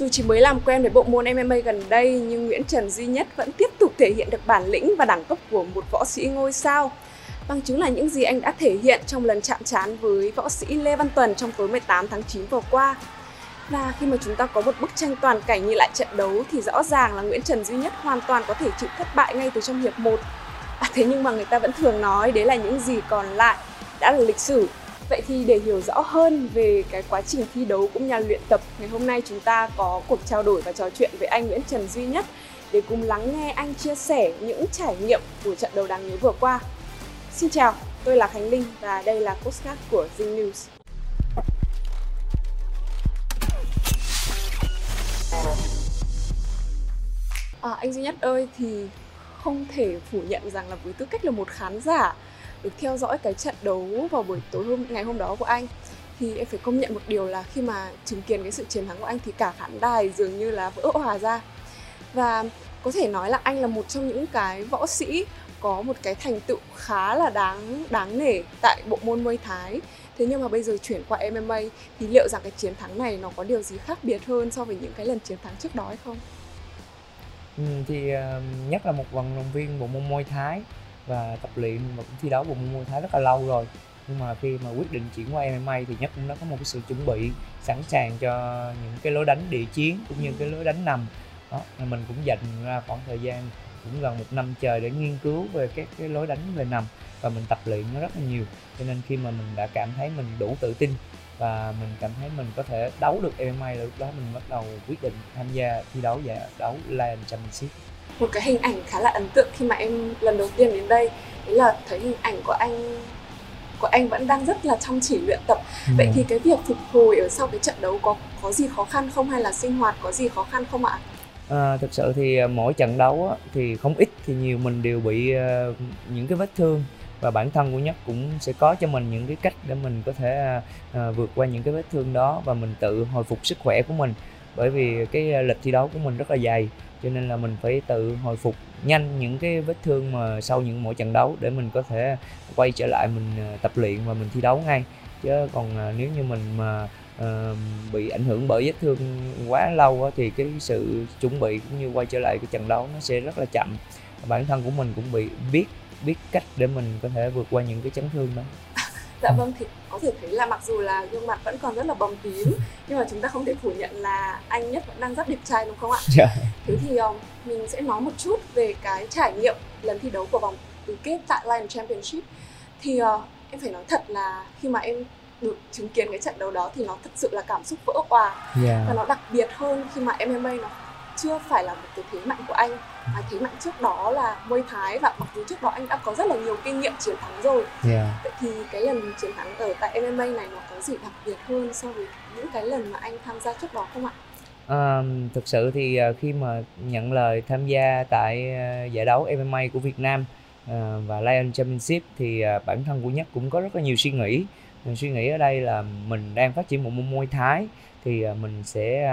Dù chỉ mới làm quen với bộ môn MMA gần đây nhưng Nguyễn Trần Duy Nhất vẫn tiếp tục thể hiện được bản lĩnh và đẳng cấp của một võ sĩ ngôi sao. Bằng chứng là những gì anh đã thể hiện trong lần chạm trán với võ sĩ Lê Văn Tuần trong tối 18 tháng 9 vừa qua. Và khi mà chúng ta có một bức tranh toàn cảnh nhìn lại trận đấu thì rõ ràng là Nguyễn Trần Duy Nhất hoàn toàn có thể chịu thất bại ngay từ trong hiệp 1. À, thế nhưng mà người ta vẫn thường nói đấy là những gì còn lại đã là lịch sử Vậy thì để hiểu rõ hơn về cái quá trình thi đấu cũng như là luyện tập, ngày hôm nay chúng ta có cuộc trao đổi và trò chuyện với anh Nguyễn Trần Duy Nhất để cùng lắng nghe anh chia sẻ những trải nghiệm của trận đấu đáng nhớ vừa qua. Xin chào, tôi là Khánh Linh và đây là postcard của Zing News. À, anh Duy Nhất ơi thì không thể phủ nhận rằng là với tư cách là một khán giả được theo dõi cái trận đấu vào buổi tối hôm ngày hôm đó của anh thì em phải công nhận một điều là khi mà chứng kiến cái sự chiến thắng của anh thì cả khán đài dường như là vỡ hòa ra. Và có thể nói là anh là một trong những cái võ sĩ có một cái thành tựu khá là đáng đáng nể tại bộ môn Muay Thái thế nhưng mà bây giờ chuyển qua MMA thì liệu rằng cái chiến thắng này nó có điều gì khác biệt hơn so với những cái lần chiến thắng trước đó hay không? Ừ, thì uh, nhất là một vận động viên bộ môn Muay Thái và tập luyện và cũng thi đấu bộ môn Muay Thái rất là lâu rồi. Nhưng mà khi mà quyết định chuyển qua MMA thì nhất cũng đã có một cái sự chuẩn bị sẵn sàng cho những cái lối đánh địa chiến cũng như cái lối đánh nằm. Đó mình cũng dành ra khoảng thời gian cũng gần một năm trời để nghiên cứu về các cái lối đánh về nằm và mình tập luyện nó rất là nhiều. Cho nên khi mà mình đã cảm thấy mình đủ tự tin và mình cảm thấy mình có thể đấu được MMA là lúc đó mình bắt đầu quyết định tham gia thi đấu giải đấu Lion Championship một cái hình ảnh khá là ấn tượng khi mà em lần đầu tiên đến đây đấy là thấy hình ảnh của anh của anh vẫn đang rất là chăm chỉ luyện tập. Ừ. vậy thì cái việc phục hồi ở sau cái trận đấu có có gì khó khăn không hay là sinh hoạt có gì khó khăn không ạ? À, thực sự thì à, mỗi trận đấu á, thì không ít thì nhiều mình đều bị uh, những cái vết thương và bản thân của nhất cũng sẽ có cho mình những cái cách để mình có thể uh, vượt qua những cái vết thương đó và mình tự hồi phục sức khỏe của mình. Bởi vì cái lịch thi đấu của mình rất là dày cho nên là mình phải tự hồi phục nhanh những cái vết thương mà sau những mỗi trận đấu để mình có thể quay trở lại mình ờ, tập luyện và mình thi đấu ngay. Chứ còn ờ, nếu như mình mà uh, bị ảnh hưởng bởi vết thương quá lâu á, thì cái sự chuẩn bị cũng như quay trở lại cái trận đấu nó sẽ rất là chậm. Bản thân của mình cũng bị biết biết cách để mình có thể vượt qua những cái chấn thương đó dạ vâng thì có thể thấy là mặc dù là gương mặt vẫn còn rất là bầm tím nhưng mà chúng ta không thể phủ nhận là anh nhất vẫn đang rất đẹp trai đúng không ạ yeah. Dạ. thế thì um, mình sẽ nói một chút về cái trải nghiệm lần thi đấu của vòng tứ kết tại Lion Championship thì uh, em phải nói thật là khi mà em được chứng kiến cái trận đấu đó thì nó thật sự là cảm xúc vỡ òa yeah. Dạ. và nó đặc biệt hơn khi mà MMA nó chưa phải là một cái thế mạnh của anh mà thế mạnh trước đó là Muay Thái và mặc dù trước đó anh đã có rất là nhiều kinh nghiệm chiến thắng rồi yeah. vậy thì cái lần chiến thắng ở tại MMA này nó có gì đặc biệt hơn so với những cái lần mà anh tham gia trước đó không ạ? À, thực sự thì à, khi mà nhận lời tham gia tại à, giải đấu MMA của Việt Nam à, và Lion Championship thì bản thân của Nhất cũng có rất là nhiều suy nghĩ suy nghĩ ở đây là mình đang phát triển một môn môi thái thì mình sẽ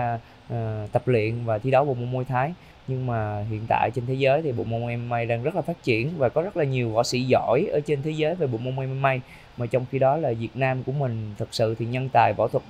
tập luyện và thi đấu bộ môn môi thái nhưng mà hiện tại trên thế giới thì bộ môn MMA đang rất là phát triển và có rất là nhiều võ sĩ giỏi ở trên thế giới về bộ môn MMA mà trong khi đó là Việt Nam của mình thực sự thì nhân tài võ thuật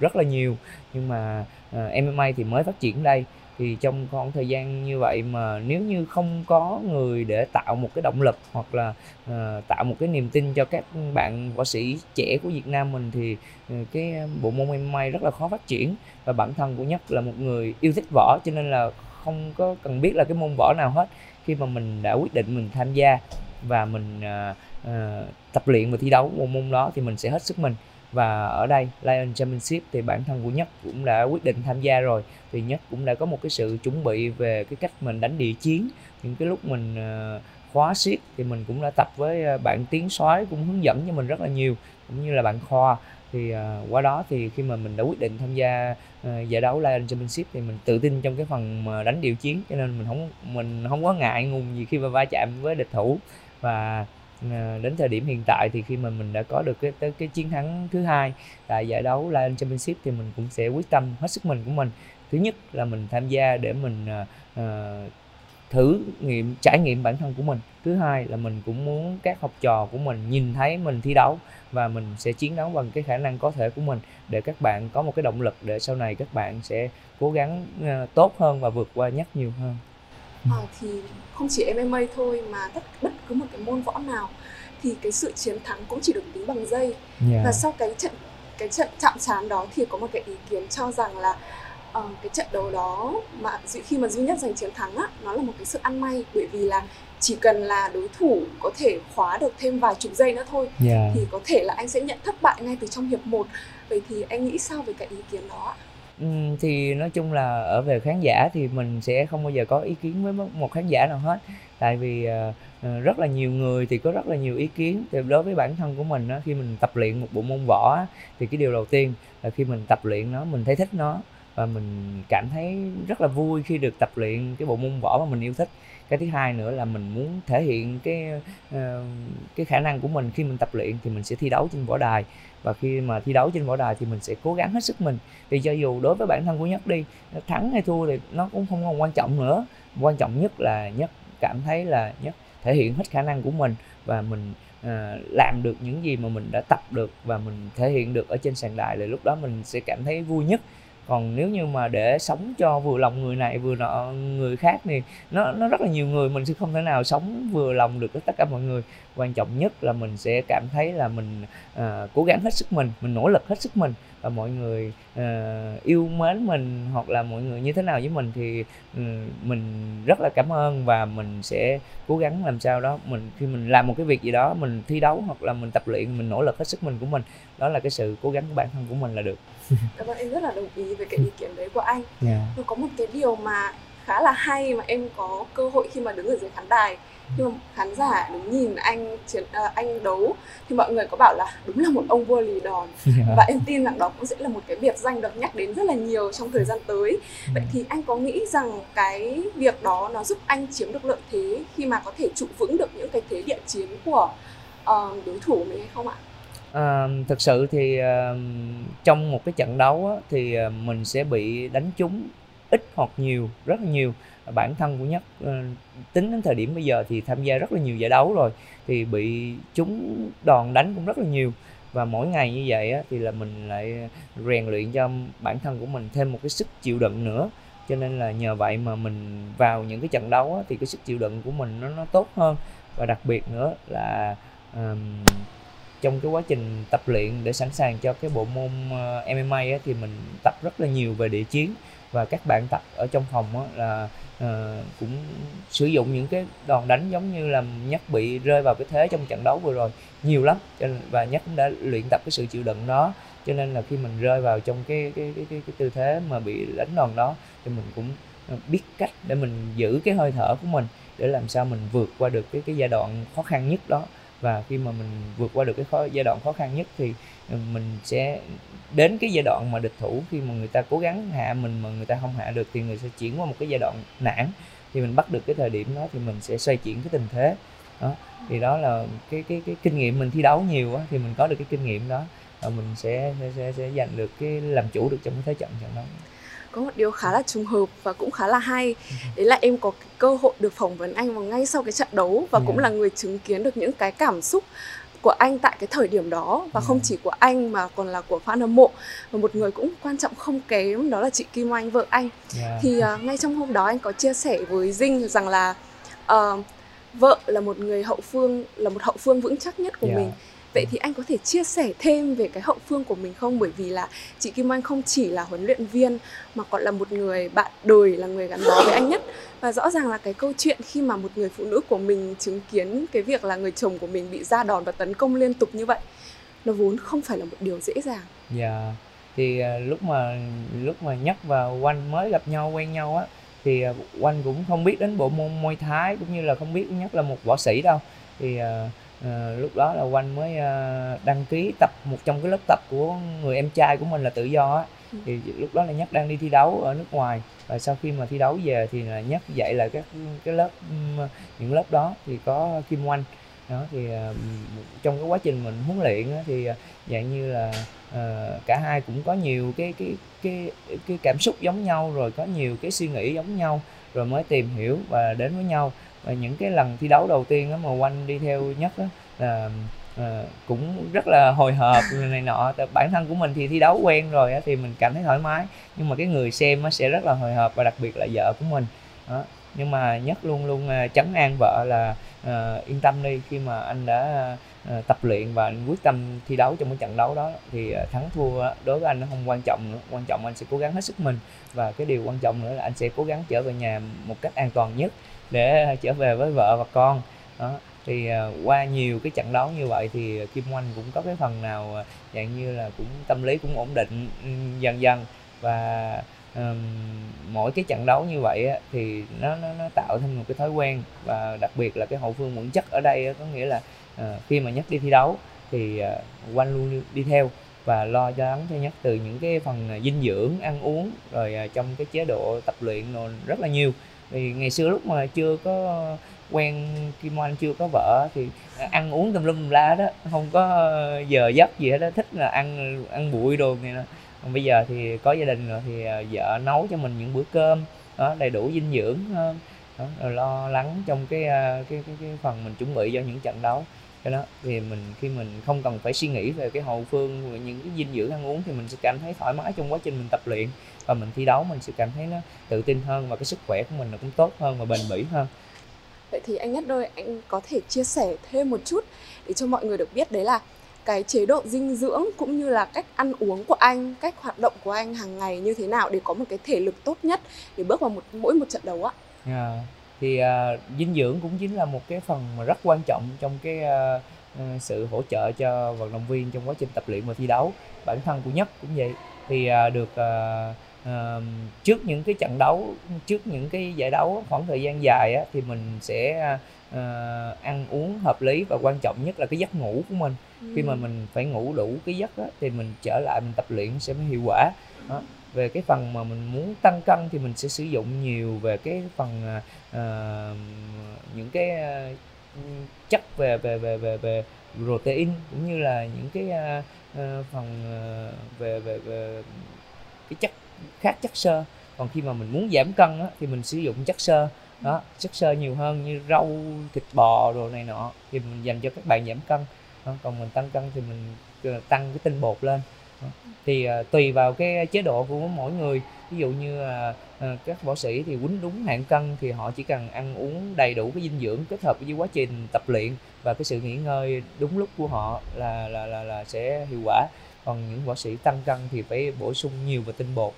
rất là nhiều. Nhưng mà ờ, uh, MMA thì mới phát triển đây. Thì trong khoảng thời gian như vậy mà nếu như không có người để tạo một cái động lực hoặc là uh, tạo một cái niềm tin cho các bạn võ sĩ trẻ của Việt Nam mình thì uh, cái bộ môn MMA rất là khó phát triển. Và bản thân của nhất là một người yêu thích võ cho nên là không có cần biết là cái môn võ nào hết. Khi mà mình đã quyết định mình tham gia và mình uh, uh, tập luyện và thi đấu một môn đó thì mình sẽ hết sức mình. Và ở đây Lion Championship thì bản thân của Nhất cũng đã quyết định tham gia rồi. Thì Nhất cũng đã có một cái sự chuẩn bị về cái cách mình đánh địa chiến. Những cái lúc mình uh, khóa siết thì mình cũng đã tập với bạn Tiến soái cũng hướng dẫn cho mình rất là nhiều cũng như là bạn Khoa thì uh, qua đó thì khi mà mình đã quyết định tham gia uh, giải đấu Lion Championship thì mình tự tin trong cái phần mà đánh điều chiến cho nên mình không mình không có ngại ngùng gì khi mà va chạm với địch thủ. Và uh, đến thời điểm hiện tại thì khi mà mình đã có được cái tới cái chiến thắng thứ hai tại giải đấu Lion Championship thì mình cũng sẽ quyết tâm hết sức mình của mình. Thứ nhất là mình tham gia để mình uh, thử nghiệm trải nghiệm bản thân của mình. Thứ hai là mình cũng muốn các học trò của mình nhìn thấy mình thi đấu và mình sẽ chiến đấu bằng cái khả năng có thể của mình để các bạn có một cái động lực để sau này các bạn sẽ cố gắng uh, tốt hơn và vượt qua nhất nhiều hơn. À, thì không chỉ MMA thôi mà tất bất cứ một cái môn võ nào thì cái sự chiến thắng cũng chỉ được tính bằng giây. Yeah. và sau cái trận cái trận chạm trán đó thì có một cái ý kiến cho rằng là uh, cái trận đấu đó mà khi mà duy nhất giành chiến thắng á nó là một cái sự ăn may bởi vì là chỉ cần là đối thủ có thể khóa được thêm vài chục giây nữa thôi yeah. thì có thể là anh sẽ nhận thất bại ngay từ trong hiệp 1 vậy thì anh nghĩ sao về cái ý kiến đó ạ? Ừ, thì nói chung là ở về khán giả thì mình sẽ không bao giờ có ý kiến với một khán giả nào hết tại vì uh, rất là nhiều người thì có rất là nhiều ý kiến thì đối với bản thân của mình á, khi mình tập luyện một bộ môn võ á, thì cái điều đầu tiên là khi mình tập luyện nó mình thấy thích nó và mình cảm thấy rất là vui khi được tập luyện cái bộ môn võ mà mình yêu thích. Cái thứ hai nữa là mình muốn thể hiện cái uh, cái khả năng của mình. Khi mình tập luyện thì mình sẽ thi đấu trên võ đài. Và khi mà thi đấu trên võ đài thì mình sẽ cố gắng hết sức mình. Thì cho dù đối với bản thân của nhất đi thắng hay thua thì nó cũng không còn quan trọng nữa. Quan trọng nhất là nhất cảm thấy là nhất thể hiện hết khả năng của mình. Và mình uh, làm được những gì mà mình đã tập được và mình thể hiện được ở trên sàn đài. Thì lúc đó mình sẽ cảm thấy vui nhất còn nếu như mà để sống cho vừa lòng người này, vừa nọ người khác thì nó nó rất là nhiều người, mình sẽ không thể nào sống vừa lòng được tất cả mọi người quan trọng nhất là mình sẽ cảm thấy là mình uh, cố gắng hết sức mình mình nỗ lực hết sức mình và mọi người uh, yêu mến mình hoặc là mọi người như thế nào với mình thì um, mình rất là cảm ơn và mình sẽ cố gắng làm sao đó mình khi mình làm một cái việc gì đó mình thi đấu hoặc là mình tập luyện mình nỗ lực hết sức mình của mình đó là cái sự cố gắng của bản thân của mình là được Cảm ơn em rất là đồng ý với cái ý kiến đấy của anh. Yeah. Và có một cái điều mà khá là hay mà em có cơ hội khi mà đứng ở dưới khán đài nhưng mà khán giả đứng nhìn anh chiến uh, anh đấu thì mọi người có bảo là đúng là một ông vua lì đòn yeah. và em tin rằng đó cũng sẽ là một cái biệt danh được nhắc đến rất là nhiều trong thời gian tới yeah. vậy thì anh có nghĩ rằng cái việc đó nó giúp anh chiếm được lợi thế khi mà có thể trụ vững được những cái thế địa chiến của uh, đối thủ mình hay không ạ? À, thực sự thì uh, trong một cái trận đấu á, thì uh, mình sẽ bị đánh trúng ít hoặc nhiều rất là nhiều bản thân của nhất ờ, tính đến thời điểm bây giờ thì tham gia rất là nhiều giải đấu rồi thì bị chúng đòn đánh cũng rất là nhiều. Và mỗi ngày như vậy á, thì là mình lại rèn luyện cho bản thân của mình thêm một cái sức chịu đựng nữa. Cho nên là nhờ vậy mà mình vào những cái trận đấu á, thì cái sức chịu đựng của mình nó nó tốt hơn. Và đặc biệt nữa là um, trong cái quá trình tập luyện để sẵn sàng cho cái bộ môn ờ, uh, MMA á, thì mình tập rất là nhiều về địa chiến và các bạn tập ở trong phòng á, là uh, cũng sử dụng những cái đòn đánh giống như là nhắc bị rơi vào cái thế trong trận đấu vừa rồi nhiều lắm. Và nhắc cũng đã luyện tập cái sự chịu đựng đó. Cho nên là khi mình rơi vào trong cái cái cái cái, cái tư thế mà bị đánh đòn đó thì mình cũng ờ, biết cách để mình giữ cái hơi thở của mình để làm sao mình vượt qua được cái cái giai đoạn khó khăn nhất đó và khi mà mình vượt qua được cái khó, giai đoạn khó khăn nhất thì ừ, mình sẽ đến cái giai đoạn mà địch thủ khi mà người ta cố gắng hạ mình mà người ta không hạ được thì người sẽ chuyển qua một cái giai đoạn nản. Thì mình bắt được cái thời điểm đó thì mình sẽ xoay chuyển cái tình thế. Đó thì đó là cái cái cái kinh nghiệm mình thi đấu nhiều á thì mình có được cái kinh nghiệm đó và mình sẽ sẽ sẽ, sẽ giành được cái làm chủ được trong cái thế trận trận đó có một điều khá là trùng hợp và cũng khá là hay ừ. đấy là em có cơ hội được phỏng vấn anh vào ngay sau cái trận đấu và cũng là người chứng kiến được những cái cảm xúc của anh tại cái thời điểm đó và không chỉ của anh mà còn là của fan hâm mộ và một người cũng quan trọng không kém đó là chị Kim Oanh vợ anh yeah. thì uh, ngay trong hôm đó anh có chia sẻ với Dinh rằng là uh, vợ là một người hậu phương là một hậu phương vững chắc nhất của yeah. mình Vậy thì anh có thể chia sẻ thêm về cái hậu phương của mình không? Bởi vì là chị Kim Anh không chỉ là huấn luyện viên mà còn là một người bạn đời, là người gắn bó với anh nhất. Và rõ ràng là cái câu chuyện khi mà một người phụ nữ của mình chứng kiến cái việc là người chồng của mình bị ra đòn và tấn công liên tục như vậy nó vốn không phải là một điều dễ dàng. Dạ. Yeah. Thì uh, lúc mà lúc mà Nhất và Oanh mới gặp nhau quen nhau á thì uh, Oanh cũng không biết đến bộ môn môi Thái cũng như là không biết Nhất là một võ sĩ đâu. Thì uh, à, lúc đó là quanh mới à, đăng ký tập một trong cái lớp tập của người em trai của mình là tự do á. Ừ. thì lúc đó là nhất đang đi thi đấu ở nước ngoài. Và sau khi mà thi đấu về thì là nhất dạy lại các cái lớp những lớp đó. Thì có kim oanh đó thì uh, trong cái quá trình mình huấn luyện á, thì dạng như là cả hai cũng có nhiều cái cái cái cái cảm xúc giống nhau rồi có nhiều cái suy nghĩ giống nhau rồi mới tìm hiểu và đến với nhau và những cái lần thi đấu đầu tiên á mà quanh đi theo nhất á là uh, cũng rất là hồi hộp này nọ. Bản thân của mình thì thi đấu quen rồi á thì mình cảm thấy thoải mái. Nhưng mà cái người xem á sẽ rất là hồi hộp và đặc biệt là vợ của mình. Đó. nhưng mà nhất luôn luôn ờ, uh, chấn an vợ là uh, yên tâm đi. Khi mà anh đã uh, tập luyện và anh quyết tâm thi đấu trong cái trận đấu đó thì uh, thắng thua đối với anh nó không quan trọng nữa. Quan trọng anh sẽ cố gắng hết sức mình. Và cái điều quan trọng nữa là anh sẽ cố gắng trở về nhà một cách an toàn nhất để à, trở về với vợ và con. Đó thì à, qua nhiều cái trận đấu như vậy thì Kim Oanh cũng có cái phần nào à, dạng như là cũng tâm lý cũng ổn định ừ, dần dần. Và um, mỗi cái trận đấu như vậy á, thì nó, nó nó tạo thêm một cái thói quen. Và đặc biệt là cái hậu phương vững chắc ở đây á, có nghĩa là uh, khi mà nhất đi thi đấu thì uh, Oanh luôn đi theo và lo cho lắng cho nhất từ những cái phần dinh dưỡng ăn uống rồi uh, trong cái chế độ tập luyện rồi rất là nhiều vì ngày xưa lúc mà chưa có quen Kim Oanh chưa có vợ thì ăn uống tùm lum la đó không có ờ, giờ giấc gì hết đó thích là ăn ăn bụi đồ này nè còn bây giờ thì có gia đình rồi thì ờ, vợ nấu cho mình những bữa cơm đó đầy đủ dinh dưỡng hơn đó, rồi lo lắng trong cái cái cái, cái phần mình chuẩn bị cho những trận đấu cái đó thì mình khi mình không cần phải suy nghĩ về cái hậu phương những cái dinh dưỡng ăn uống thì mình sẽ cảm thấy thoải mái trong quá trình mình tập luyện. Và mình thi đấu mình sẽ cảm thấy nó tự tin hơn và cái sức khỏe của mình nó cũng tốt hơn và bền bỉ hơn. Vậy thì anh nhất đôi anh có thể chia sẻ thêm một chút để cho mọi người được biết đấy là cái chế độ dinh dưỡng cũng như là cách ăn uống của anh cách hoạt động của anh hàng ngày như thế nào để có một cái thể lực tốt nhất để bước vào một mỗi một trận đấu ạ? Yeah. Thì uh, dinh dưỡng cũng chính là một cái phần mà rất quan trọng trong cái uh, sự hỗ trợ cho vận động viên trong quá trình tập luyện và thi đấu. Bản thân của nhất cũng vậy. Thì uh, được uh, uh, trước những cái trận đấu trước những cái giải đấu khoảng thời gian dài á, thì mình sẽ uh, ăn uống hợp lý và quan trọng nhất là cái giấc ngủ của mình ừ. khi mà mình phải ngủ đủ cái giấc á, thì mình trở lại mình tập luyện sẽ mới hiệu quả đó. về cái phần mà mình muốn tăng cân thì mình sẽ sử dụng nhiều về cái phần uh, những cái uh, chất về về về về về protein cũng như là những cái uh, uh, phần uh, về về về cái chất khác chất xơ còn khi mà mình muốn giảm cân á, thì mình sử dụng chất xơ đó chất xơ nhiều hơn như rau thịt bò rồi này nọ thì mình dành cho các bạn giảm cân đó. còn mình tăng cân thì mình ờ, tăng cái tinh bột lên đó. thì uh, tùy vào cái chế độ của mỗi người ví dụ như uh, các võ sĩ thì quýnh đúng hạn cân thì họ chỉ cần ăn uống đầy đủ cái dinh dưỡng kết hợp với quá trình tập luyện và cái sự nghỉ ngơi đúng lúc của họ là là là, là sẽ hiệu quả còn những võ sĩ tăng cân thì phải bổ sung nhiều về tinh bột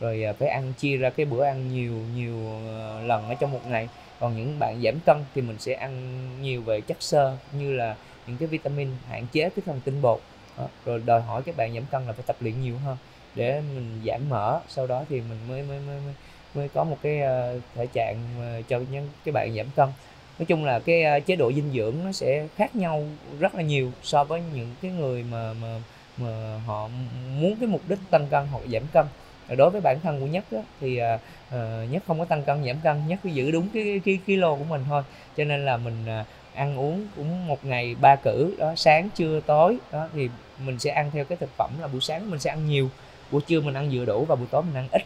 rồi à, phải ăn, chia ra cái bữa ăn nhiều nhiều ờ, lần ở trong một ngày. Còn những bạn giảm cân thì mình sẽ ăn nhiều về chất xơ như là những cái vitamin hạn chế cái phần tinh bột. Đó. rồi đòi hỏi các bạn giảm cân là phải tập luyện nhiều hơn để mình giảm mỡ. Sau đó thì mình mới mới mới mới có một cái ờ, thể trạng ờ, cho những cái bạn giảm cân. Nói chung là cái chế độ dinh dưỡng nó sẽ khác nhau rất là nhiều so với những cái người mà mà mà họ muốn cái mục đích tăng cân hoặc giảm cân. Ờ, đối với bản thân của nhất á, thì uh, nhất không có tăng cân giảm cân nhất cứ giữ đúng cái, cái kilo của mình thôi. Cho nên là mình uh, ăn uống cũng một ngày ba cử đó sáng trưa tối đó thì mình sẽ ăn theo cái thực phẩm là buổi sáng mình sẽ ăn nhiều buổi trưa mình ăn vừa đủ và buổi tối mình ăn ít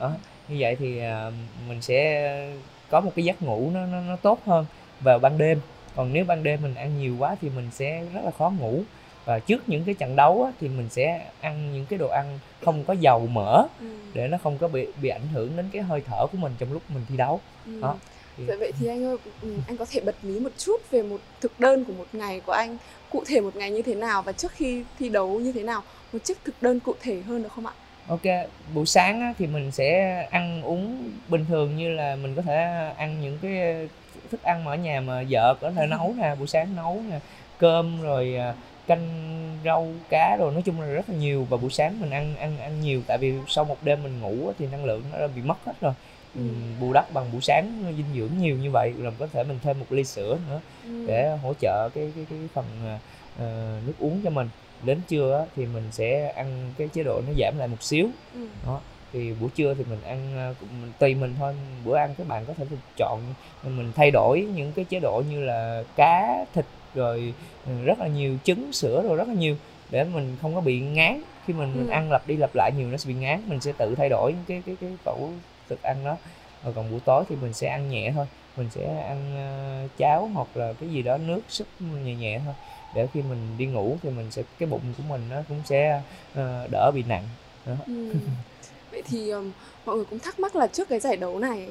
đó. Như vậy thì uh, mình sẽ có một cái giấc ngủ nó nó, nó tốt hơn vào ban đêm. Còn nếu ban đêm mình ăn nhiều quá thì mình sẽ rất là khó ngủ và trước những cái trận đấu á, thì mình sẽ ăn những cái đồ ăn không có dầu mỡ ừ. để nó không có bị bị ảnh hưởng đến cái hơi thở của mình trong lúc mình thi đấu ừ. đó thì... vậy thì anh ơi ừ, anh có thể bật mí một chút về một thực đơn của một ngày của anh cụ thể một ngày như thế nào và trước khi thi đấu như thế nào một chiếc thực đơn cụ thể hơn được không ạ ok buổi sáng á, thì mình sẽ ăn uống bình thường như là mình có thể ăn những cái thức ăn mà ở nhà mà vợ có thể ừ. nấu nè buổi sáng nấu nè cơm rồi à, canh rau cá rồi nói chung là rất là nhiều và buổi sáng mình ăn ăn ăn nhiều tại vì sau một đêm mình ngủ thì năng lượng nó bị mất hết rồi ừ. bù đắp bằng buổi sáng dinh dưỡng nhiều như vậy rồi có thể mình thêm một ly sữa nữa ừ. để hỗ trợ cái cái cái phần uh, nước uống cho mình đến trưa thì mình sẽ ăn cái chế độ nó giảm lại một xíu ừ. đó thì buổi trưa thì mình ăn cũng tùy mình thôi bữa ăn các bạn có thể chọn mình thay đổi những cái chế độ như là cá thịt rồi rất là nhiều trứng sữa rồi rất là nhiều để mình không có bị ngán khi mình, ừ. mình ăn lặp đi lặp lại nhiều nó sẽ bị ngán mình sẽ tự thay đổi cái cái cái khẩu thực ăn đó rồi còn buổi tối thì mình sẽ ăn nhẹ thôi mình sẽ ăn uh, cháo hoặc là cái gì đó nước súp nhẹ nhẹ thôi để khi mình đi ngủ thì mình sẽ cái bụng của mình nó cũng sẽ uh, đỡ bị nặng đó. Ừ. vậy thì um, mọi người cũng thắc mắc là trước cái giải đấu này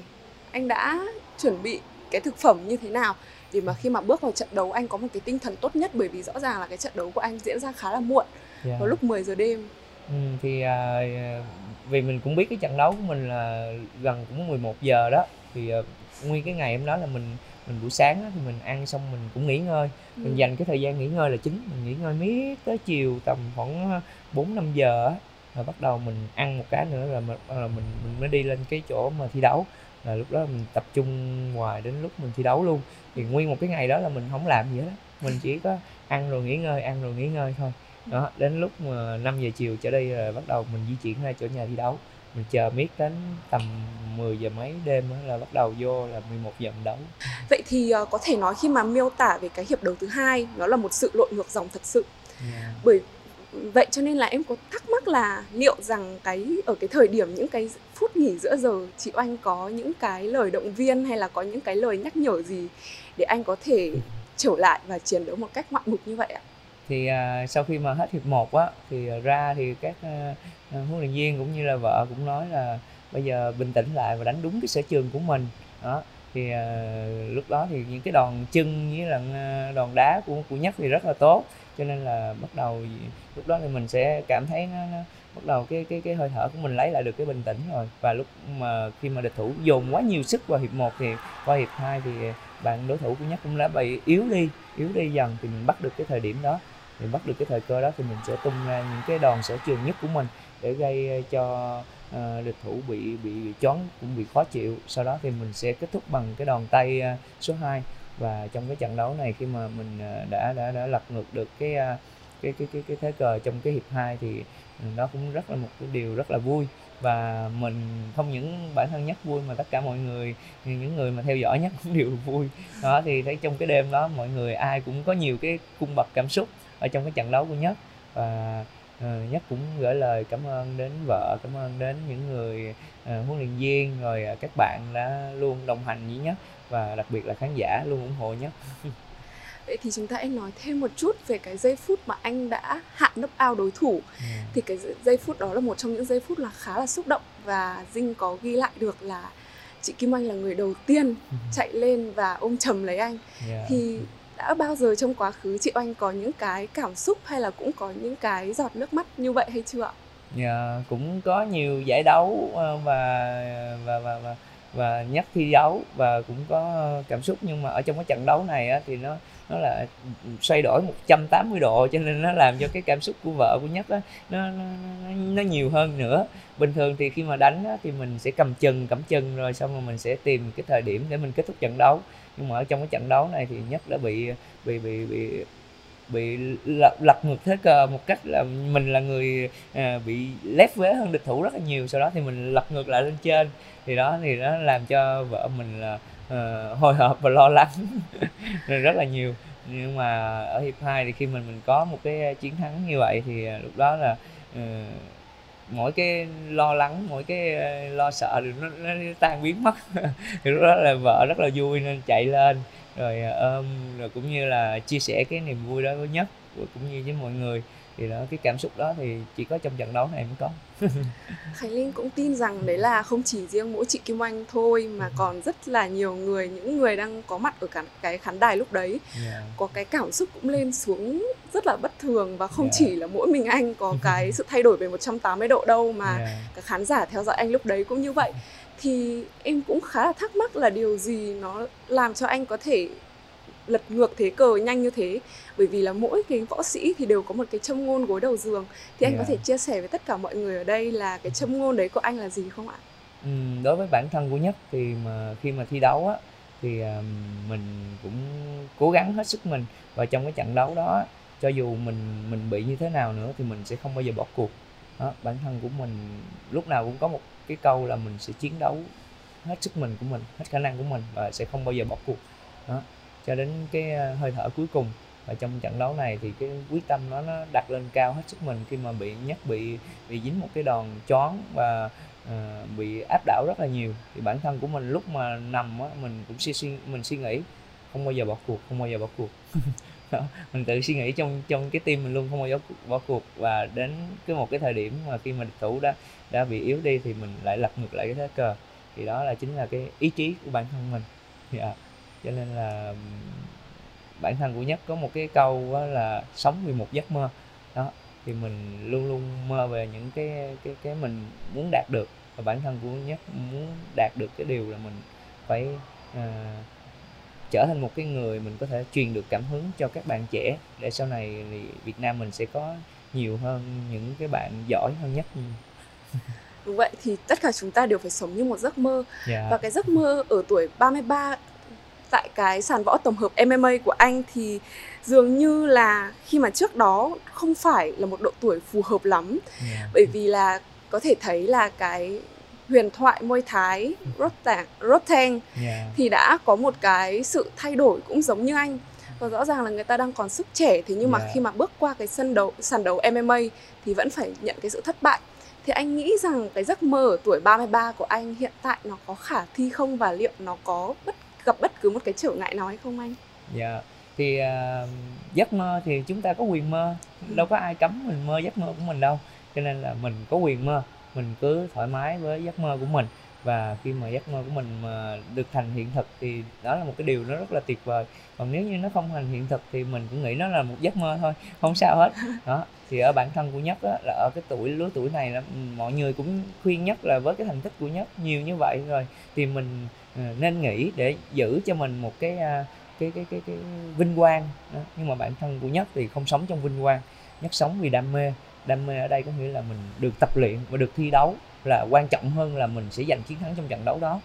anh đã chuẩn bị cái thực phẩm như thế nào để mà khi mà bước vào trận đấu anh có một cái tinh thần tốt nhất bởi vì rõ ràng là cái trận đấu của anh diễn ra khá là muộn yeah. Dạ. vào lúc 10 giờ đêm ừ, thì uh, vì mình cũng biết cái trận đấu của mình là gần cũng 11 giờ đó thì uh, nguyên cái ngày hôm đó là mình mình buổi sáng đó, thì mình ăn xong mình cũng nghỉ ngơi ừ. mình dành cái thời gian nghỉ ngơi là chính mình nghỉ ngơi miết tới chiều tầm khoảng bốn năm giờ á rồi bắt đầu mình ăn một cái nữa rồi mình, rồi mình mình mới đi lên cái chỗ mà thi đấu là lúc đó mình tập trung ngoài đến lúc mình thi đấu luôn. Thì nguyên một cái ngày đó là mình không làm gì hết mình chỉ có ăn rồi nghỉ ngơi ăn rồi nghỉ ngơi thôi. Đó đến lúc mà 5 giờ chiều trở đi rồi bắt đầu mình di chuyển ra chỗ nhà thi đấu. Mình chờ miết đến tầm 10 giờ mấy đêm là bắt đầu vô là 11 giờ mình đấu. Vậy thì uh, có thể nói khi mà miêu tả về cái hiệp đấu thứ hai nó là một sự lội ngược dòng thật sự. Yeah. bởi vậy cho nên là em có thắc mắc là liệu rằng cái ở cái thời điểm những cái phút nghỉ giữa giờ chị oanh có những cái lời động viên hay là có những cái lời nhắc nhở gì để anh có thể trở lại và chiến đấu một cách ngoạn mục như vậy ạ? Thì uh, sau khi mà hết hiệp 1 á thì ra thì các uh, huấn luyện viên cũng như là vợ cũng nói là bây giờ bình tĩnh lại và đánh đúng cái sở trường của mình. Đó thì uh, lúc đó thì những cái đòn chân với là đòn đá của của nhất thì rất là tốt cho nên là bắt đầu lúc đó thì mình sẽ cảm thấy nó, nó bắt đầu cái cái cái hơi thở của mình lấy lại được cái bình tĩnh rồi. Và lúc mà khi mà địch thủ dồn quá nhiều sức vào hiệp 1 thì qua hiệp 2 thì bạn đối thủ của nhất cũng đã bị yếu đi yếu đi dần. Thì mình bắt được cái thời điểm đó mình bắt được cái thời cơ đó thì mình sẽ tung ra những cái đòn sở trường nhất của mình để gây ờ, cho uh, địch thủ bị bị bị chón cũng bị khó chịu. Sau đó thì mình sẽ kết thúc bằng cái đòn tay uh, số 2 và trong cái trận đấu này khi mà mình ờ, đã đã đã lật ngược được cái ờ, cái cái cái cái thế cờ trong cái hiệp 2 thì ừ, đó cũng rất là một cái điều rất là vui. Và mình không những bản thân nhất vui mà tất cả mọi người, những người mà theo dõi nhất cũng đều vui. Đó, thì thấy trong cái đêm đó mọi người ai cũng có nhiều cái cung bậc cảm xúc ở trong cái trận đấu của nhất. Và uh, nhất cũng gửi lời cảm ơn đến vợ cảm ơn đến những người uh, huấn luyện viên rồi uh, các bạn đã luôn đồng hành với nhất và đặc biệt là khán giả luôn ủng hộ nhất Vậy thì chúng ta hãy nói thêm một chút về cái giây phút mà anh đã hạ nấp ao đối thủ. Ừ. Thì cái giây phút đó là một trong những giây phút là khá là xúc động và Dinh có ghi lại được là chị Kim Anh là người đầu tiên ừ. chạy lên và ôm chầm lấy anh. Yeah. Thì đã bao giờ trong quá khứ chị Oanh có những cái cảm xúc hay là cũng có những cái giọt nước mắt như vậy hay chưa ạ? Yeah, cũng có nhiều giải đấu ờ, và và và và và nhắc thi đấu và cũng có cảm xúc. Nhưng mà ở trong cái trận đấu này á, thì nó nó là xoay đổi 180 độ cho nên nó làm cho cái cảm xúc của vợ của nhất á, nó, nó, nó nhiều hơn nữa. Bình thường thì khi mà đánh á, thì mình sẽ cầm chân cầm chân rồi xong rồi mình sẽ tìm cái thời điểm để mình kết thúc trận đấu nhưng mà ở trong cái trận đấu này thì nhất đã bị bị bị bị bị lật, lật ngược thế cờ một cách là mình là người à, bị lép vế hơn địch thủ rất là nhiều. Sau đó thì mình lật ngược lại lên trên. Thì đó thì nó làm cho vợ mình là uh, hồi hộp và lo lắng rất là nhiều. Nhưng mà ở hiệp 2 thì khi mình mình có một cái chiến thắng như vậy thì à, lúc đó là uh, mỗi cái lo lắng mỗi cái ờ, lo sợ thì nó, nó tan biến mất. Thì lúc đó là vợ rất là vui nên chạy lên rồi ờ, ôm rồi cũng như là chia sẻ cái niềm vui đó với nhất cũng như với mọi người thì đó cái cảm xúc đó thì chỉ có trong trận đấu này mới có Khánh Linh cũng tin rằng đấy là không chỉ riêng mỗi chị Kim Anh thôi mà còn rất là nhiều người những người đang có mặt ở cả cái khán đài lúc đấy yeah. có cái cảm xúc cũng lên xuống rất là bất thường và không yeah. chỉ là mỗi mình anh có cái sự thay đổi về 180 độ đâu mà yeah. các khán giả theo dõi anh lúc đấy cũng như vậy thì em cũng khá là thắc mắc là điều gì nó làm cho anh có thể lật ngược thế cờ nhanh như thế. Bởi vì là mỗi cái võ sĩ thì đều có một cái châm ngôn gối đầu giường. Thì anh yeah. có thể chia sẻ với tất cả mọi người ở đây là cái châm ngôn đấy của anh là gì không ạ? Ừ, đối với bản thân của nhất thì mà khi mà thi đấu á thì uh, mình cũng cố gắng hết sức mình. Và trong cái trận đấu đó cho dù mình mình bị như thế nào nữa thì mình sẽ không bao giờ bỏ cuộc. Đó, bản thân của mình lúc nào cũng có một cái câu là mình sẽ chiến đấu hết sức mình của mình hết khả năng của mình và sẽ không bao giờ bỏ cuộc. Đó cho đến cái ờ, hơi thở cuối cùng. Và trong trận đấu này thì cái quyết tâm nó nó đặt lên cao hết sức mình khi mà bị nhắc bị bị dính một cái đòn chón và uh, bị áp đảo rất là nhiều. Thì bản thân của mình lúc mà nằm á mình cũng suy, suy mình suy nghĩ không bao giờ bỏ cuộc không bao giờ bỏ cuộc. Mình tự suy nghĩ trong trong cái tim mình luôn không bao giờ bỏ cuộc. Và đến cái một cái thời điểm mà khi mà địch thủ đã đã bị yếu đi thì mình lại lật ngược lại cái thế cờ. Thì đó là chính là cái ý chí của bản thân mình. Yeah. Cho nên là bản thân của nhất có một cái câu đó là sống vì một giấc mơ đó thì mình luôn luôn mơ về những cái cái cái mình muốn đạt được và bản thân của nhất muốn đạt được cái điều là mình phải uh, trở thành một cái người mình có thể truyền được cảm hứng cho các bạn trẻ để sau này thì Việt Nam mình sẽ có nhiều hơn những cái bạn giỏi hơn nhất Đúng vậy thì tất cả chúng ta đều phải sống như một giấc mơ yeah. Dạ. và cái giấc mơ ở tuổi 33 tại cái sàn võ tổng hợp MMA của anh thì dường như là khi mà trước đó không phải là một độ tuổi phù hợp lắm yeah. Bởi vì là có thể thấy là cái huyền thoại môi thái Rotang yeah. thì đã có một cái sự thay đổi cũng giống như anh và rõ ràng là người ta đang còn sức trẻ thế nhưng mà yeah. khi mà bước qua cái sân đấu sàn đấu MMA thì vẫn phải nhận cái sự thất bại thì anh nghĩ rằng cái giấc mơ ở tuổi 33 của anh hiện tại nó có khả thi không và liệu nó có bất gặp bất cứ một cái trở ngại nào hay không anh? Dạ. Yeah. Thì uh, giấc mơ thì chúng ta có quyền mơ, ừ. đâu có ai cấm mình mơ giấc mơ của mình đâu. Cho nên là mình có quyền mơ, mình cứ thoải mái với giấc mơ của mình và khi mà giấc mơ của mình mà được thành hiện thực thì đó là một cái điều nó rất là tuyệt vời còn nếu như nó không thành hiện thực thì mình cũng nghĩ nó là một giấc mơ thôi không sao hết đó thì ở bản thân của nhất á, là ở cái tuổi lứa tuổi này là mọi người cũng khuyên nhất là với cái thành tích của nhất nhiều như vậy rồi thì mình Ờ, nên nghỉ để giữ cho mình một cái à, cái cái cái cái vinh quang đó. nhưng mà bản thân của nhất thì không sống trong vinh quang nhất sống vì đam mê đam mê ở đây có nghĩa là mình được tập luyện và được thi đấu là quan trọng hơn là mình sẽ giành chiến thắng trong trận đấu đó,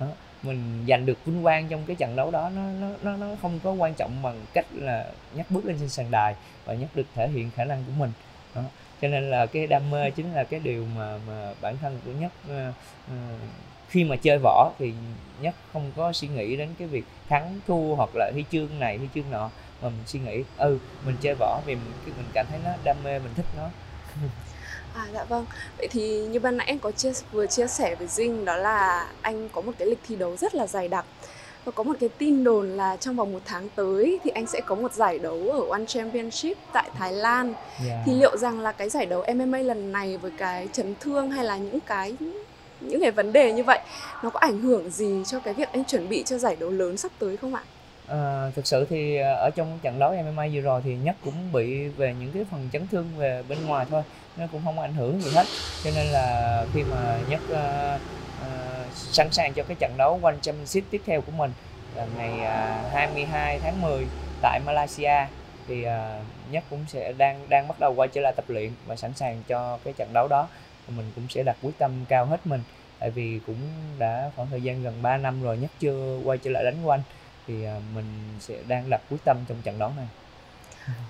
đó. mình giành được vinh quang trong cái trận đấu đó nó nó nó nó không có quan trọng bằng cách là nhắc bước lên trên sàn đài và nhắc được thể hiện khả năng của mình đó cho nên là cái đam mê chính là cái điều mà mà bản thân của nhất uh, uh, khi mà chơi võ thì nhất không có suy nghĩ đến cái việc thắng thua hoặc là huy chương này huy chương nọ mà mình suy nghĩ ừ mình chơi võ vì mình mình cảm thấy nó đam mê mình thích nó À dạ vâng. Vậy thì như ban nãy em có chia vừa chia sẻ với Dinh đó là anh có một cái lịch thi đấu rất là dày đặc. Và có một cái tin đồn là trong vòng một tháng tới thì anh sẽ có một giải đấu ở One Championship tại Thái Lan. Yeah. Dạ. Thì liệu rằng là cái giải đấu MMA lần này với cái chấn thương hay là những cái những cái vấn đề như vậy nó có ảnh hưởng gì cho cái việc anh chuẩn bị cho giải đấu lớn sắp tới không ạ? À, thực sự thì ờ, ở trong trận đấu MMA vừa rồi thì nhất cũng bị về những cái phần chấn thương về bên ngoài thôi nó cũng không ảnh hưởng gì hết cho nên là khi mà nhất uh, uh, sẵn sàng cho cái trận đấu One Championship tiếp theo của mình là ngày uh, 22 tháng 10 tại Malaysia thì uh, nhất cũng sẽ đang đang bắt đầu quay trở lại tập luyện và sẵn sàng cho cái trận đấu đó mình cũng sẽ đặt quyết tâm cao hết mình tại vì cũng đã khoảng thời gian gần 3 năm rồi nhất chưa quay trở lại đánh quanh thì uh, mình sẽ đang đặt quyết tâm trong trận đấu này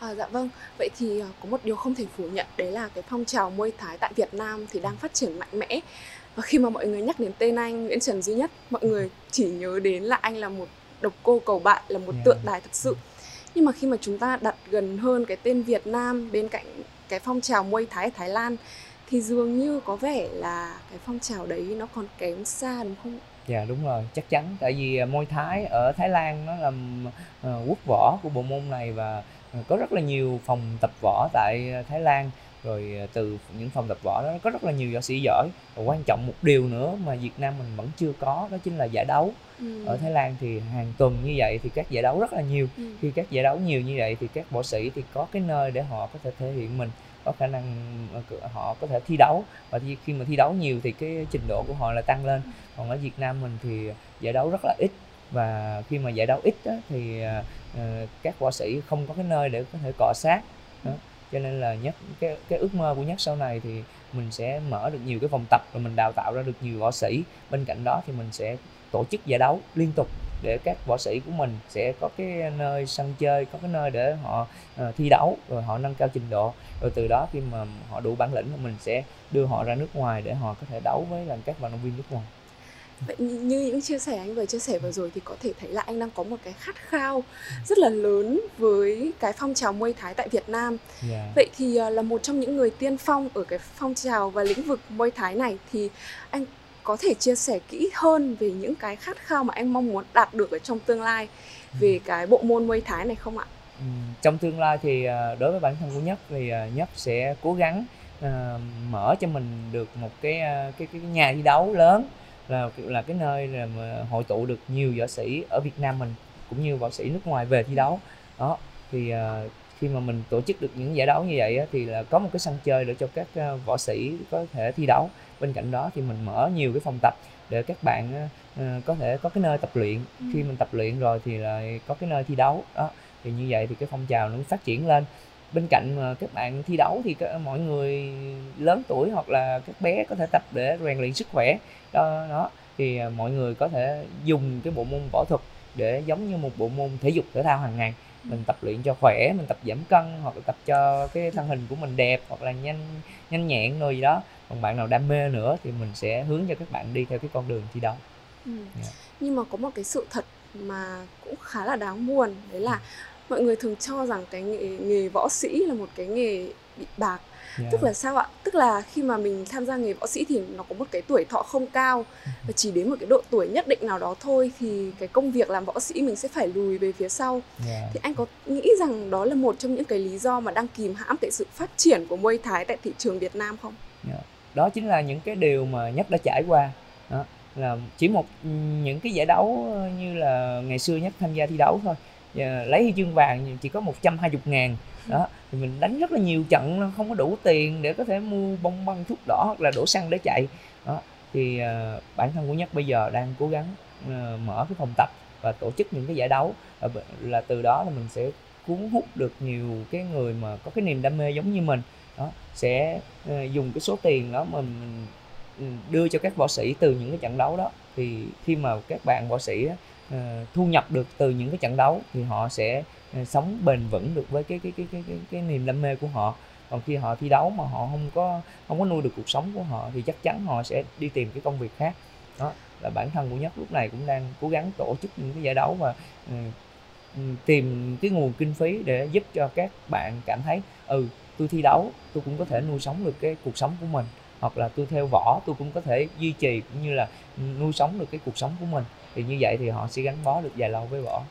À, dạ vâng, vậy thì uh, có một điều không thể phủ nhận đấy là cái phong trào Muay Thái tại Việt Nam thì đang phát triển mạnh mẽ và khi mà mọi người nhắc đến tên anh Nguyễn Trần Duy Nhất, mọi người chỉ nhớ đến là anh là một độc cô cầu bạn, là một yeah. tượng đài thực sự. Nhưng mà khi mà chúng ta đặt gần hơn cái tên Việt Nam bên cạnh cái phong trào Muay Thái ở Thái Lan thì dường như có vẻ là cái phong trào đấy nó còn kém xa đúng không? Dạ đúng rồi, chắc chắn tại vì à, môi Thái ở Thái Lan nó là ờ, quốc võ của bộ môn này và ờ, có rất là nhiều phòng tập võ tại ờ, Thái Lan rồi ờ, từ những phòng tập võ đó có rất là nhiều võ sĩ giỏi và quan trọng một điều nữa mà Việt Nam mình vẫn chưa có đó chính là giải đấu ừ. ở Thái Lan thì hàng tuần như vậy thì các giải đấu rất là nhiều ừ. khi các giải đấu nhiều như vậy thì các võ sĩ thì có cái nơi để họ có thể thể hiện mình có khả năng họ có thể thi đấu và khi mà thi đấu nhiều thì cái trình độ của họ là tăng lên ừ. còn ở Việt Nam mình thì giải đấu rất là ít và khi mà giải đấu ít á, thì uh, các võ sĩ không có cái nơi để có thể cọ sát đó cho nên là nhất cái cái ước mơ của nhất sau này thì mình sẽ mở được nhiều cái phòng tập và mình đào tạo ra được nhiều võ sĩ. Bên cạnh đó thì mình sẽ tổ chức giải đấu liên tục để các võ sĩ của mình sẽ có cái nơi sân chơi có cái nơi để họ uh, thi đấu rồi họ nâng cao trình độ. Rồi từ đó khi mà họ đủ bản lĩnh thì mình sẽ đưa họ ra nước ngoài để họ có thể đấu với là các vận động viên nước ngoài. Vậy như những chia sẻ anh vừa chia sẻ vừa rồi thì có thể thấy là anh đang có một cái khát khao rất là lớn với cái phong trào Muay Thái tại Việt Nam. Yeah. Dạ. Vậy thì ờ, là một trong những người tiên phong ở cái phong trào và lĩnh vực Muay Thái này thì anh có thể chia sẻ kỹ hơn về những cái khát khao mà anh mong muốn đạt được ở trong tương lai về ừ. cái bộ môn Muay Thái này không ạ? Ừ, trong tương lai thì ờ, đối với bản thân của Nhất thì ờ, Nhất sẽ cố gắng uh, mở cho mình được một cái cái cái nhà thi đấu lớn là là cái nơi là mà hội tụ được nhiều võ sĩ ở Việt Nam mình cũng như võ sĩ nước ngoài về thi đấu. Đó thì uh, khi mà mình tổ chức được những giải đấu như vậy á, thì là có một cái sân chơi để cho các uh, võ sĩ có thể thi đấu. Bên cạnh đó thì mình mở nhiều cái phòng tập để các bạn uh, có thể có cái nơi tập luyện. Ừ. khi mình tập luyện rồi thì là có cái nơi thi đấu. Đó thì như vậy thì cái phong trào nó phát triển lên bên cạnh mà các bạn thi đấu thì các, mọi người lớn tuổi hoặc là các bé có thể tập để rèn luyện sức khỏe đó, đó thì à, mọi người có thể dùng cái bộ môn võ thuật để giống như một bộ môn thể dục thể thao hàng ngày mình tập luyện cho khỏe mình tập giảm cân hoặc là tập cho cái thân hình của mình đẹp hoặc là nhanh nhanh nhẹn rồi gì đó còn bạn nào đam mê nữa thì mình sẽ hướng cho các bạn đi theo cái con đường thi đấu ừ. yeah. Dạ. nhưng mà có một cái sự thật mà cũng khá là đáng buồn đấy là ừ mọi người thường cho rằng cái nghề, nghề võ sĩ là một cái nghề bị bạc. Yeah. tức là sao ạ? Tức là khi mà mình tham gia nghề võ sĩ thì nó có một cái tuổi thọ không cao. Và chỉ đến một cái độ tuổi nhất định nào đó thôi thì cái công việc làm võ sĩ mình sẽ phải lùi về phía sau. Yeah. thì anh có nghĩ rằng đó là một trong những cái lý do mà đang kìm hãm cái sự phát triển của môi thái tại thị trường Việt Nam không? Yeah. đó chính là những cái điều mà nhất đã trải qua. Đó là chỉ một những cái giải đấu như là ngày xưa nhất tham gia thi đấu thôi lấy huy chương vàng chỉ có 120 ngàn. Đó thì mình đánh rất là nhiều trận không có đủ tiền để có thể mua bông băng thuốc đỏ hoặc là đổ xăng để chạy. Đó thì uh, bản thân của nhất bây giờ đang cố gắng uh, mở cái phòng tập và tổ chức những cái giải đấu. Uh, là từ đó là mình sẽ cuốn hút được nhiều cái người mà có cái niềm đam mê giống như mình. Đó sẽ uh, dùng cái số tiền đó mà mình ừ, đưa cho các võ sĩ từ những cái trận đấu đó. Thì khi mà các bạn võ sĩ Ờ, Ờ, thu nhập được từ những cái trận đấu thì họ sẽ ờ, sống bền vững được với cái cái cái cái cái, cái niềm đam mê của họ. Còn khi họ thi đấu mà họ không có không có nuôi được cuộc sống của họ thì chắc chắn họ sẽ đi tìm cái công việc khác. Đó là bản thân của nhất lúc này cũng đang cố gắng tổ chức những cái giải đấu và ờ, ừ, tìm cái nguồn kinh phí để giúp cho các bạn cảm thấy ừ tôi thi đấu tôi cũng có thể nuôi sống được cái cuộc sống của mình. Hoặc là tôi theo võ tôi cũng có thể duy trì cũng như là nuôi sống được cái cuộc sống của mình thì như vậy thì họ sẽ gắn bó được dài lâu với võ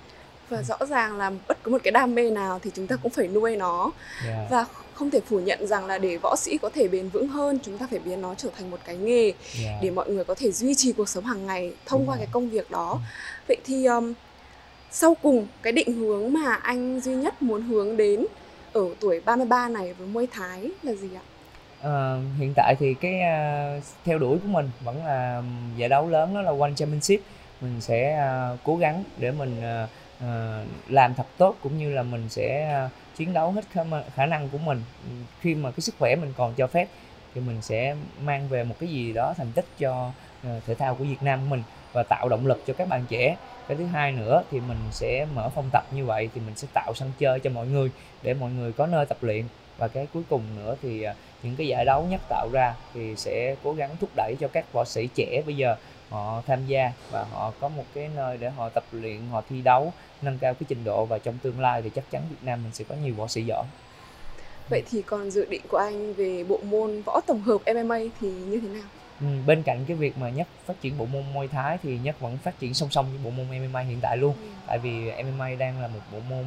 và rõ ràng là bất cứ một cái đam mê nào thì chúng ta cũng phải nuôi nó yeah. Dạ. và không thể phủ nhận rằng là để võ sĩ có thể bền vững hơn chúng ta phải biến nó trở thành một cái nghề yeah. Dạ. để mọi người có thể duy trì cuộc sống hàng ngày thông Đúng qua rồi. cái công việc đó vậy thì um, sau cùng cái định hướng mà anh duy nhất muốn hướng đến ở tuổi 33 này với Muay Thái là gì ạ? Uh, hiện tại thì cái uh, theo đuổi của mình vẫn là giải đấu lớn đó là One Championship mình sẽ à, cố gắng để mình à, à, làm thật tốt cũng như là mình sẽ chiến đấu hết khả, khả năng của mình. Khi mà cái sức khỏe mình còn cho phép thì mình sẽ mang về một cái gì đó thành tích cho thể thao của Việt Nam của mình và tạo động lực cho các bạn trẻ. Cái thứ hai nữa thì mình sẽ mở phòng tập như vậy thì mình sẽ tạo sân chơi cho mọi người để mọi người có nơi tập luyện. Và cái cuối cùng nữa thì những cái giải đấu nhất tạo ra thì sẽ cố gắng thúc đẩy cho các võ sĩ trẻ bây giờ họ tham gia và họ có một cái nơi để họ tập luyện họ thi đấu nâng cao cái trình độ và trong tương lai thì chắc chắn Việt Nam mình sẽ có nhiều võ sĩ giỏi Vậy thì còn dự định của anh về bộ môn võ tổng hợp MMA thì như thế nào? Ừ, bên cạnh cái việc mà nhất phát triển bộ môn Muay Thái thì nhất vẫn phát triển song song với bộ môn MMA hiện tại luôn. Ừ. Tại vì MMA đang là một bộ môn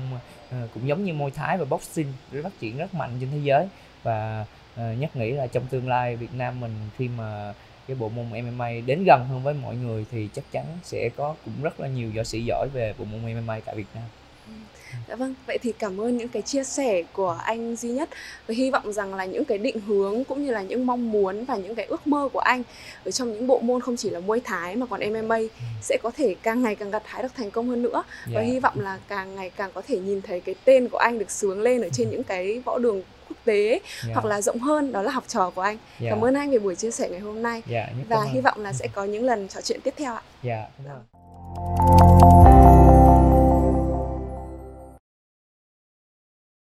uh, cũng giống như Muay Thái và boxing phát triển rất mạnh trên thế giới và uh, nhất nghĩ là trong tương lai Việt Nam mình khi mà cái bộ môn MMA đến gần hơn với mọi người thì chắc chắn sẽ có cũng rất là nhiều võ sĩ giỏi về bộ môn MMA tại Việt Nam. Ừ. Dạ vâng, vậy thì cảm ơn những cái chia sẻ của anh duy nhất và hy vọng rằng là những cái định hướng cũng như là những mong muốn và những cái ước mơ của anh ở trong những bộ môn không chỉ là môi thái mà còn MMA ừ. sẽ có thể càng ngày càng gặt hái được thành công hơn nữa yeah. và dạ. hy vọng là càng ngày càng có thể nhìn thấy cái tên của anh được sướng lên ở trên ừ. những cái võ đường quốc tế yeah. Dạ. hoặc là rộng hơn đó là học trò của anh. Yeah. Cảm ơn anh về buổi chia sẻ ngày hôm nay yeah, và hy vọng là sẽ có những lần trò chuyện tiếp theo ạ. Dạ, yeah,